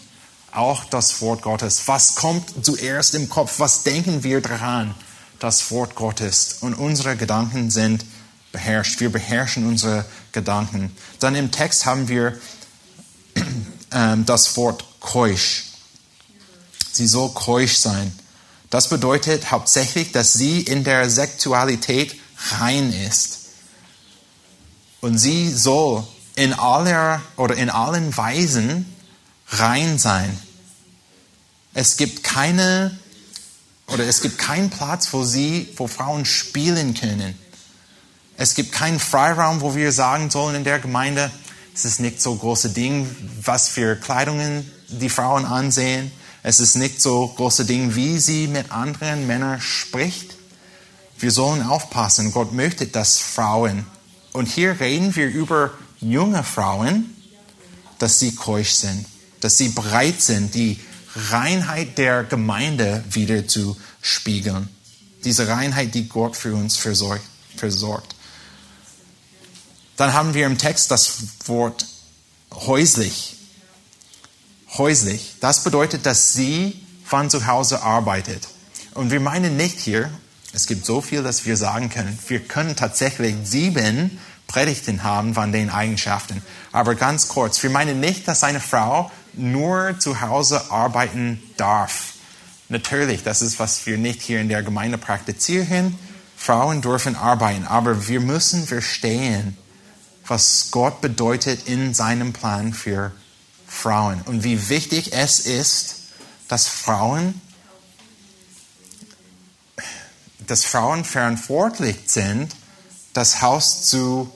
Auch das Wort Gottes. Was kommt zuerst im Kopf? Was denken wir daran? Das Wort Gottes. Und unsere Gedanken sind beherrscht. Wir beherrschen unsere Gedanken. Dann im Text haben wir ähm, das Wort keusch. Sie soll keusch sein. Das bedeutet hauptsächlich, dass sie in der Sexualität rein ist. Und sie soll in aller oder in allen Weisen rein sein. Es gibt keine oder es gibt keinen Platz, wo sie, wo Frauen spielen können. Es gibt keinen Freiraum, wo wir sagen sollen in der Gemeinde, es ist nicht so große Ding, was für Kleidungen die Frauen ansehen. Es ist nicht so große Ding, wie sie mit anderen Männern spricht. Wir sollen aufpassen. Gott möchte, dass Frauen, und hier reden wir über junge Frauen, dass sie keusch sind, dass sie bereit sind, die Reinheit der Gemeinde wieder zu spiegeln. Diese Reinheit, die Gott für uns versorgt. Dann haben wir im Text das Wort häuslich. Häuslich. Das bedeutet, dass sie von zu Hause arbeitet. Und wir meinen nicht hier, es gibt so viel, dass wir sagen können, wir können tatsächlich sieben Predigten haben von den Eigenschaften. Aber ganz kurz, wir meinen nicht, dass eine Frau nur zu Hause arbeiten darf. Natürlich, das ist, was wir nicht hier in der Gemeinde praktizieren. Frauen dürfen arbeiten, aber wir müssen verstehen, was Gott bedeutet in seinem Plan für Frauen und wie wichtig es ist, dass Frauen, dass Frauen verantwortlich sind, das Haus zu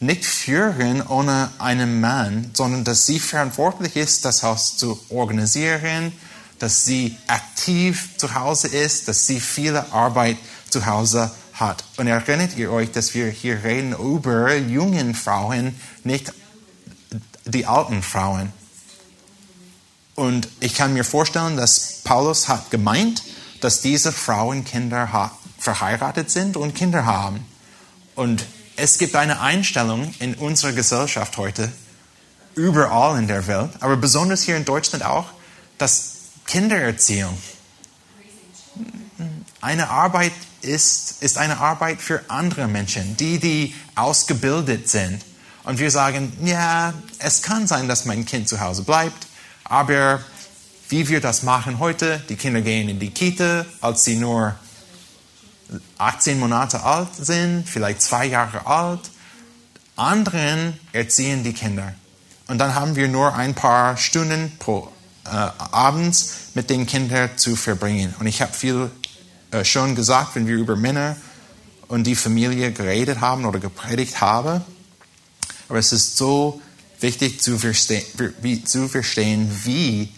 nicht führen ohne einen Mann, sondern dass sie verantwortlich ist, das Haus zu organisieren, dass sie aktiv zu Hause ist, dass sie viele Arbeit zu Hause hat. Und erinnert ihr euch, dass wir hier reden über jungen Frauen, nicht die alten Frauen. Und ich kann mir vorstellen, dass Paulus hat gemeint, dass diese Frauen Kinder verheiratet sind und Kinder haben. Und es gibt eine Einstellung in unserer Gesellschaft heute, überall in der Welt, aber besonders hier in Deutschland auch, dass Kindererziehung eine Arbeit ist, ist eine Arbeit für andere Menschen, die, die ausgebildet sind. Und wir sagen, ja, es kann sein, dass mein Kind zu Hause bleibt, aber wie wir das machen heute, die Kinder gehen in die Kita, als sie nur 18 Monate alt sind, vielleicht zwei Jahre alt. Anderen erziehen die Kinder. Und dann haben wir nur ein paar Stunden pro äh, abends mit den Kindern zu verbringen. Und ich habe viel äh, schon gesagt, wenn wir über Männer und die Familie geredet haben oder gepredigt haben. Aber es ist so wichtig zu verstehen, wie, zu verstehen, wie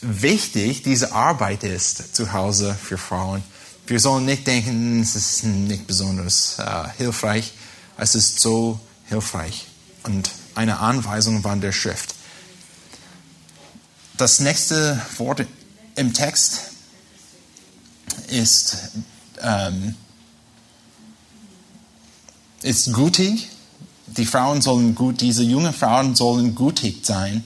wichtig diese Arbeit ist zu Hause für Frauen. Wir sollen nicht denken, es ist nicht besonders äh, hilfreich. Es ist so hilfreich und eine Anweisung von der Schrift. Das nächste Wort im Text ist, ähm, ist gutig. Die Frauen sollen gut, diese jungen Frauen sollen gutig sein.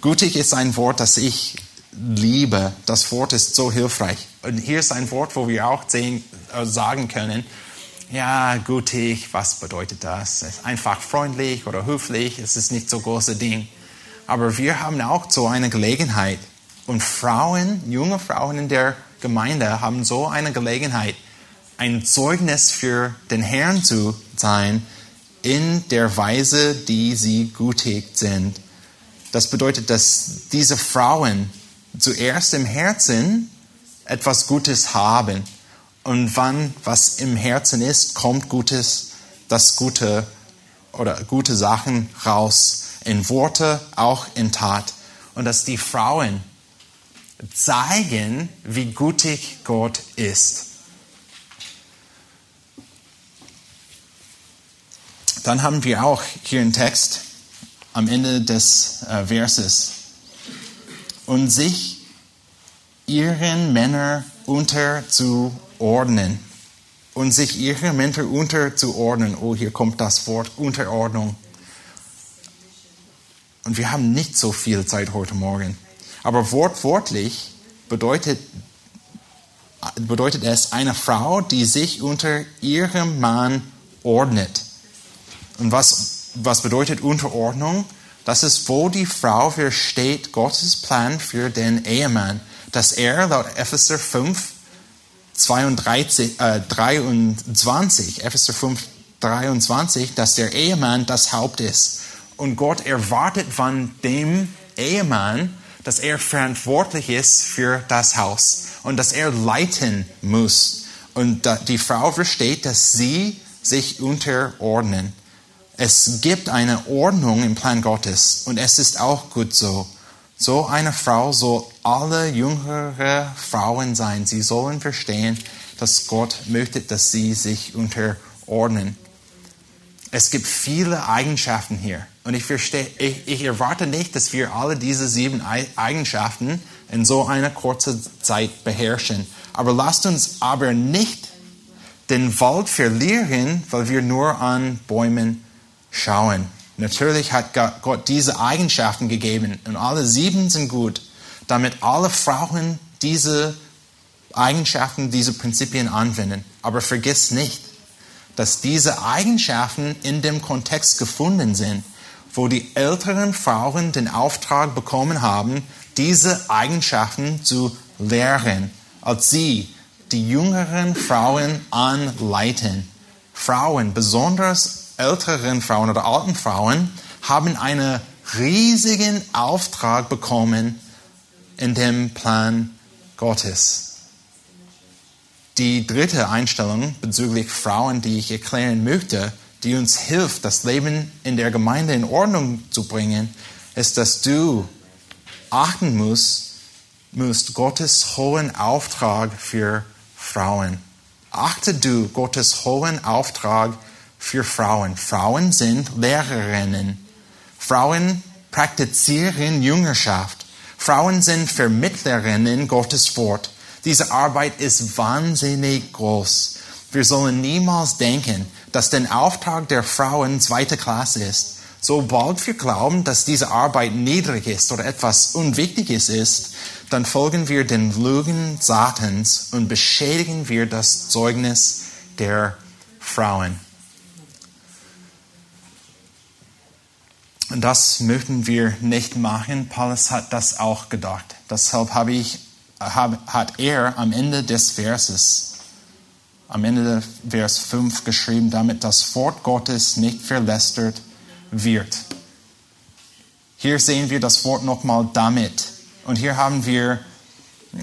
Gutig ist ein Wort, das ich liebe. Das Wort ist so hilfreich. Und hier ist ein Wort, wo wir auch sehen, äh, sagen können, ja, gutig, was bedeutet das? Einfach freundlich oder höflich, es ist nicht so große Ding. Aber wir haben auch so eine Gelegenheit. Und Frauen, junge Frauen in der Gemeinde haben so eine Gelegenheit, ein Zeugnis für den Herrn zu sein in der Weise, die sie gutig sind. Das bedeutet, dass diese Frauen zuerst im Herzen etwas Gutes haben. Und wann was im Herzen ist, kommt Gutes, das Gute oder gute Sachen raus. In Worte, auch in Tat. Und dass die Frauen zeigen, wie gutig Gott ist. Dann haben wir auch hier einen Text am Ende des äh, Verses. Und sich ihren Männern unterzuordnen. Und sich ihren Männern unterzuordnen. Oh, hier kommt das Wort Unterordnung. Und wir haben nicht so viel Zeit heute Morgen. Aber wortwörtlich bedeutet, bedeutet es eine Frau, die sich unter ihrem Mann ordnet. Und was, was bedeutet Unterordnung? Das ist, wo die Frau versteht Gottes Plan für den Ehemann, dass er laut Epheser 5, 32, äh, 23, Epheser 5, 23, dass der Ehemann das Haupt ist. Und Gott erwartet von dem Ehemann, dass er verantwortlich ist für das Haus und dass er leiten muss. Und die Frau versteht, dass sie sich unterordnen. Es gibt eine Ordnung im Plan Gottes und es ist auch gut so. So eine Frau soll alle jüngere Frauen sein. Sie sollen verstehen, dass Gott möchte, dass sie sich unterordnen. Es gibt viele Eigenschaften hier. Und ich, verstehe, ich, ich erwarte nicht, dass wir alle diese sieben Eigenschaften in so einer kurzen Zeit beherrschen. Aber lasst uns aber nicht den Wald verlieren, weil wir nur an Bäumen schauen. Natürlich hat Gott diese Eigenschaften gegeben und alle sieben sind gut, damit alle Frauen diese Eigenschaften, diese Prinzipien anwenden. Aber vergiss nicht, dass diese Eigenschaften in dem Kontext gefunden sind, wo die älteren Frauen den Auftrag bekommen haben, diese Eigenschaften zu lehren, als sie die jüngeren Frauen anleiten. Frauen, besonders älteren Frauen oder alten Frauen, haben einen riesigen Auftrag bekommen in dem Plan Gottes. Die dritte Einstellung bezüglich Frauen, die ich erklären möchte, die uns hilft, das Leben in der Gemeinde in Ordnung zu bringen, ist, dass du achten musst, musst Gottes hohen Auftrag für Frauen. Achte du Gottes hohen Auftrag für Frauen. Frauen sind Lehrerinnen. Frauen praktizieren Jüngerschaft. Frauen sind Vermittlerinnen Gottes Wort. Diese Arbeit ist wahnsinnig groß. Wir sollen niemals denken, dass der Auftrag der Frauen zweite Klasse ist. Sobald wir glauben, dass diese Arbeit niedrig ist oder etwas Unwichtiges ist, dann folgen wir den Lügen Satans und beschädigen wir das Zeugnis der Frauen. Das möchten wir nicht machen. Paulus hat das auch gedacht. Deshalb habe ich, hat er am Ende des Verses am Ende Vers 5 geschrieben, damit das Wort Gottes nicht verlästert wird. Hier sehen wir das Wort nochmal damit. Und hier haben wir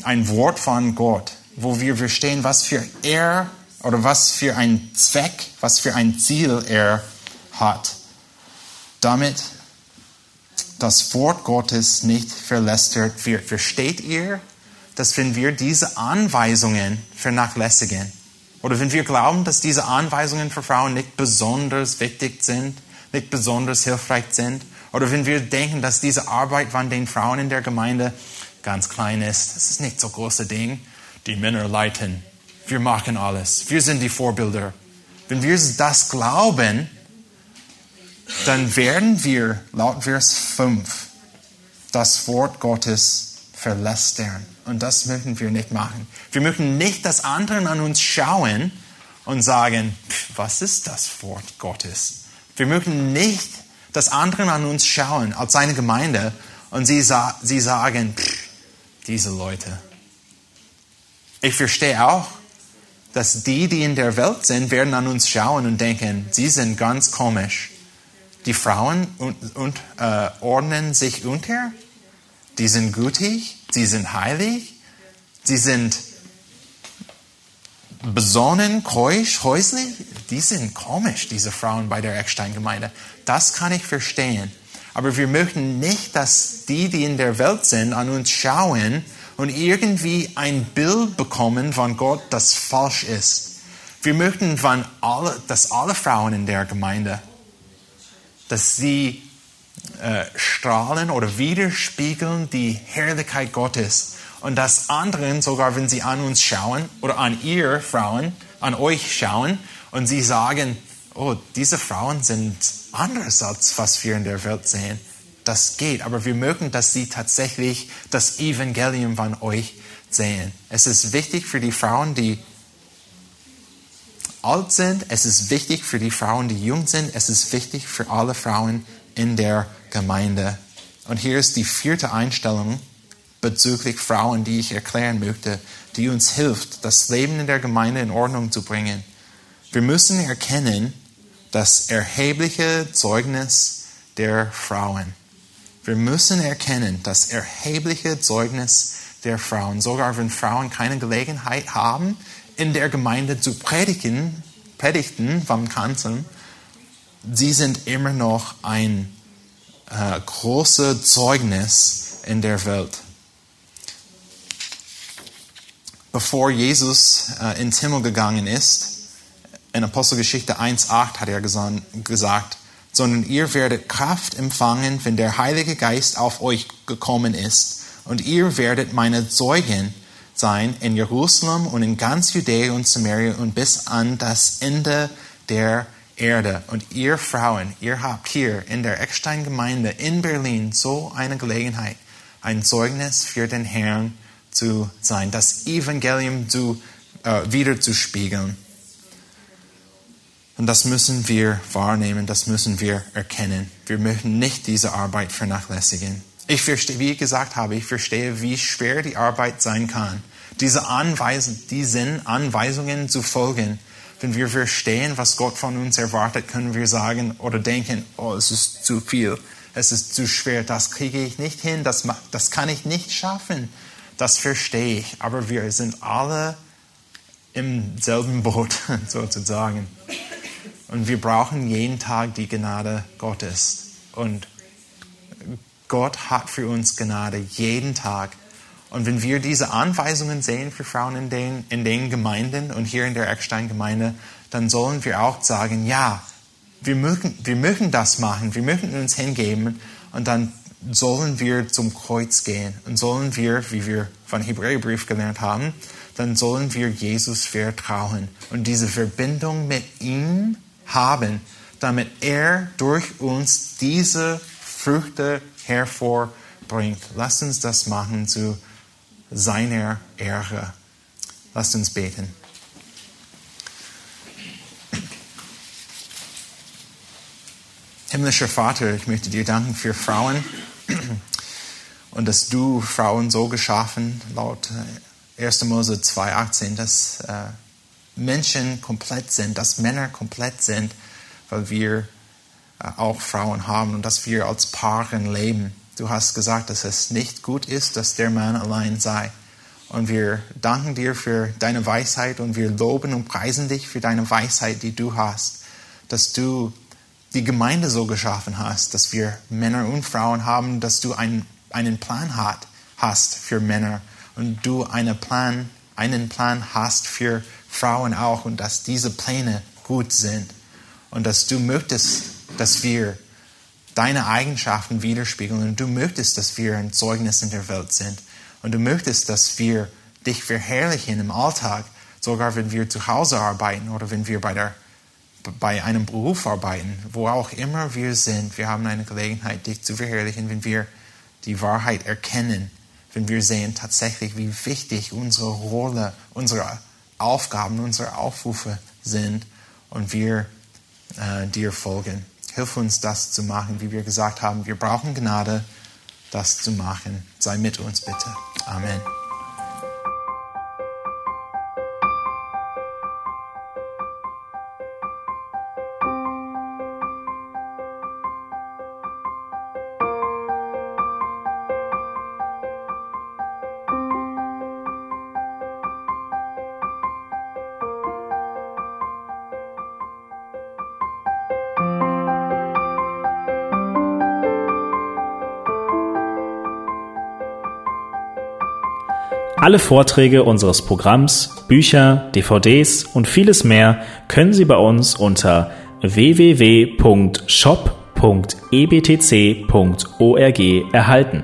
ein Wort von Gott, wo wir verstehen, was für er oder was für ein Zweck, was für ein Ziel er hat. Damit das Wort Gottes nicht verlästert wird. Versteht ihr, dass wenn wir diese Anweisungen vernachlässigen, oder wenn wir glauben, dass diese Anweisungen für Frauen nicht besonders wichtig sind, nicht besonders hilfreich sind, oder wenn wir denken, dass diese Arbeit von den Frauen in der Gemeinde ganz klein ist, das ist nicht so große Ding. Die Männer leiten. Wir machen alles. Wir sind die Vorbilder. Wenn wir das glauben, dann werden wir laut Vers 5 das Wort Gottes verlästern. Und das möchten wir nicht machen. Wir möchten nicht, dass andere an uns schauen und sagen, was ist das Wort Gottes? Wir möchten nicht, dass andere an uns schauen als seine Gemeinde und sie, sie sagen, diese Leute. Ich verstehe auch, dass die, die in der Welt sind, werden an uns schauen und denken, sie sind ganz komisch. Die Frauen und, und, äh, ordnen sich unter, die sind gütig, sie sind heilig, sie sind besonnen, keusch, häuslich. Die sind komisch, diese Frauen bei der Eckstein-Gemeinde. Das kann ich verstehen. Aber wir möchten nicht, dass die, die in der Welt sind, an uns schauen und irgendwie ein Bild bekommen von Gott, das falsch ist. Wir möchten, alle, dass alle Frauen in der Gemeinde, dass sie äh, strahlen oder widerspiegeln die Herrlichkeit Gottes. Und dass anderen, sogar wenn sie an uns schauen oder an ihr Frauen, an euch schauen und sie sagen, oh, diese Frauen sind anders als was wir in der Welt sehen. Das geht, aber wir mögen, dass sie tatsächlich das Evangelium von euch sehen. Es ist wichtig für die Frauen, die alt sind. Es ist wichtig für die Frauen, die jung sind. Es ist wichtig für alle Frauen in der Gemeinde. Und hier ist die vierte Einstellung bezüglich Frauen, die ich erklären möchte, die uns hilft, das Leben in der Gemeinde in Ordnung zu bringen. Wir müssen erkennen das erhebliche Zeugnis der Frauen. Wir müssen erkennen das erhebliche Zeugnis der Frauen. Sogar wenn Frauen keine Gelegenheit haben, in der Gemeinde zu predigen, predigten vom Kanzeln, sie sind immer noch ein äh, großes Zeugnis in der Welt. Bevor Jesus äh, ins Himmel gegangen ist, in Apostelgeschichte 1.8 hat er gesagt, sondern ihr werdet Kraft empfangen, wenn der Heilige Geist auf euch gekommen ist. Und ihr werdet meine Zeugen sein in Jerusalem und in ganz Judäa und Samaria und bis an das Ende der Erde. Und ihr Frauen, ihr habt hier in der Eckstein-Gemeinde in Berlin so eine Gelegenheit, ein Zeugnis für den Herrn zu sein, das Evangelium zu, äh, wieder zu spiegeln. Und das müssen wir wahrnehmen, das müssen wir erkennen. Wir möchten nicht diese Arbeit vernachlässigen. Ich verstehe, wie ich gesagt habe, ich verstehe, wie schwer die Arbeit sein kann, diese Anweisungen, diesen Anweisungen zu folgen. Wenn wir verstehen, was Gott von uns erwartet, können wir sagen oder denken, oh, es ist zu viel, es ist zu schwer, das kriege ich nicht hin, das, das kann ich nicht schaffen. Das verstehe ich, aber wir sind alle im selben Boot sozusagen. Und wir brauchen jeden Tag die Gnade Gottes. Und Gott hat für uns Gnade jeden Tag. Und wenn wir diese Anweisungen sehen für Frauen in den, in den Gemeinden und hier in der Eckstein-Gemeinde, dann sollen wir auch sagen, ja, wir mögen, wir mögen das machen, wir mögen uns hingeben und dann sollen wir zum Kreuz gehen und sollen wir, wie wir von Hebräerbrief gelernt haben, dann sollen wir Jesus vertrauen und diese Verbindung mit ihm haben, damit er durch uns diese Früchte hervorbringt. Lasst uns das machen zu seiner Ehre. Lasst uns beten. Himmlischer Vater, ich möchte dir danken für Frauen und dass du Frauen so geschaffen, laut 1. Mose 2,18, dass äh, Menschen komplett sind, dass Männer komplett sind, weil wir auch Frauen haben und dass wir als Paaren leben. Du hast gesagt, dass es nicht gut ist, dass der Mann allein sei. Und wir danken dir für deine Weisheit und wir loben und preisen dich für deine Weisheit, die du hast, dass du die Gemeinde so geschaffen hast, dass wir Männer und Frauen haben, dass du einen, einen Plan hat, hast für Männer und du eine Plan, einen Plan hast für Frauen auch und dass diese Pläne gut sind und dass du möchtest, dass wir deine Eigenschaften widerspiegeln und du möchtest, dass wir ein Zeugnis in der Welt sind und du möchtest, dass wir dich verherrlichen im Alltag, sogar wenn wir zu Hause arbeiten oder wenn wir bei, der, bei einem Beruf arbeiten, wo auch immer wir sind, wir haben eine Gelegenheit, dich zu verherrlichen, wenn wir die Wahrheit erkennen wenn wir sehen tatsächlich, wie wichtig unsere Rolle, unsere Aufgaben, unsere Aufrufe sind und wir äh, dir folgen. Hilf uns, das zu machen, wie wir gesagt haben. Wir brauchen Gnade, das zu machen. Sei mit uns bitte. Amen. Alle Vorträge unseres Programms, Bücher, DVDs und vieles mehr können Sie bei uns unter www.shop.ebtc.org erhalten.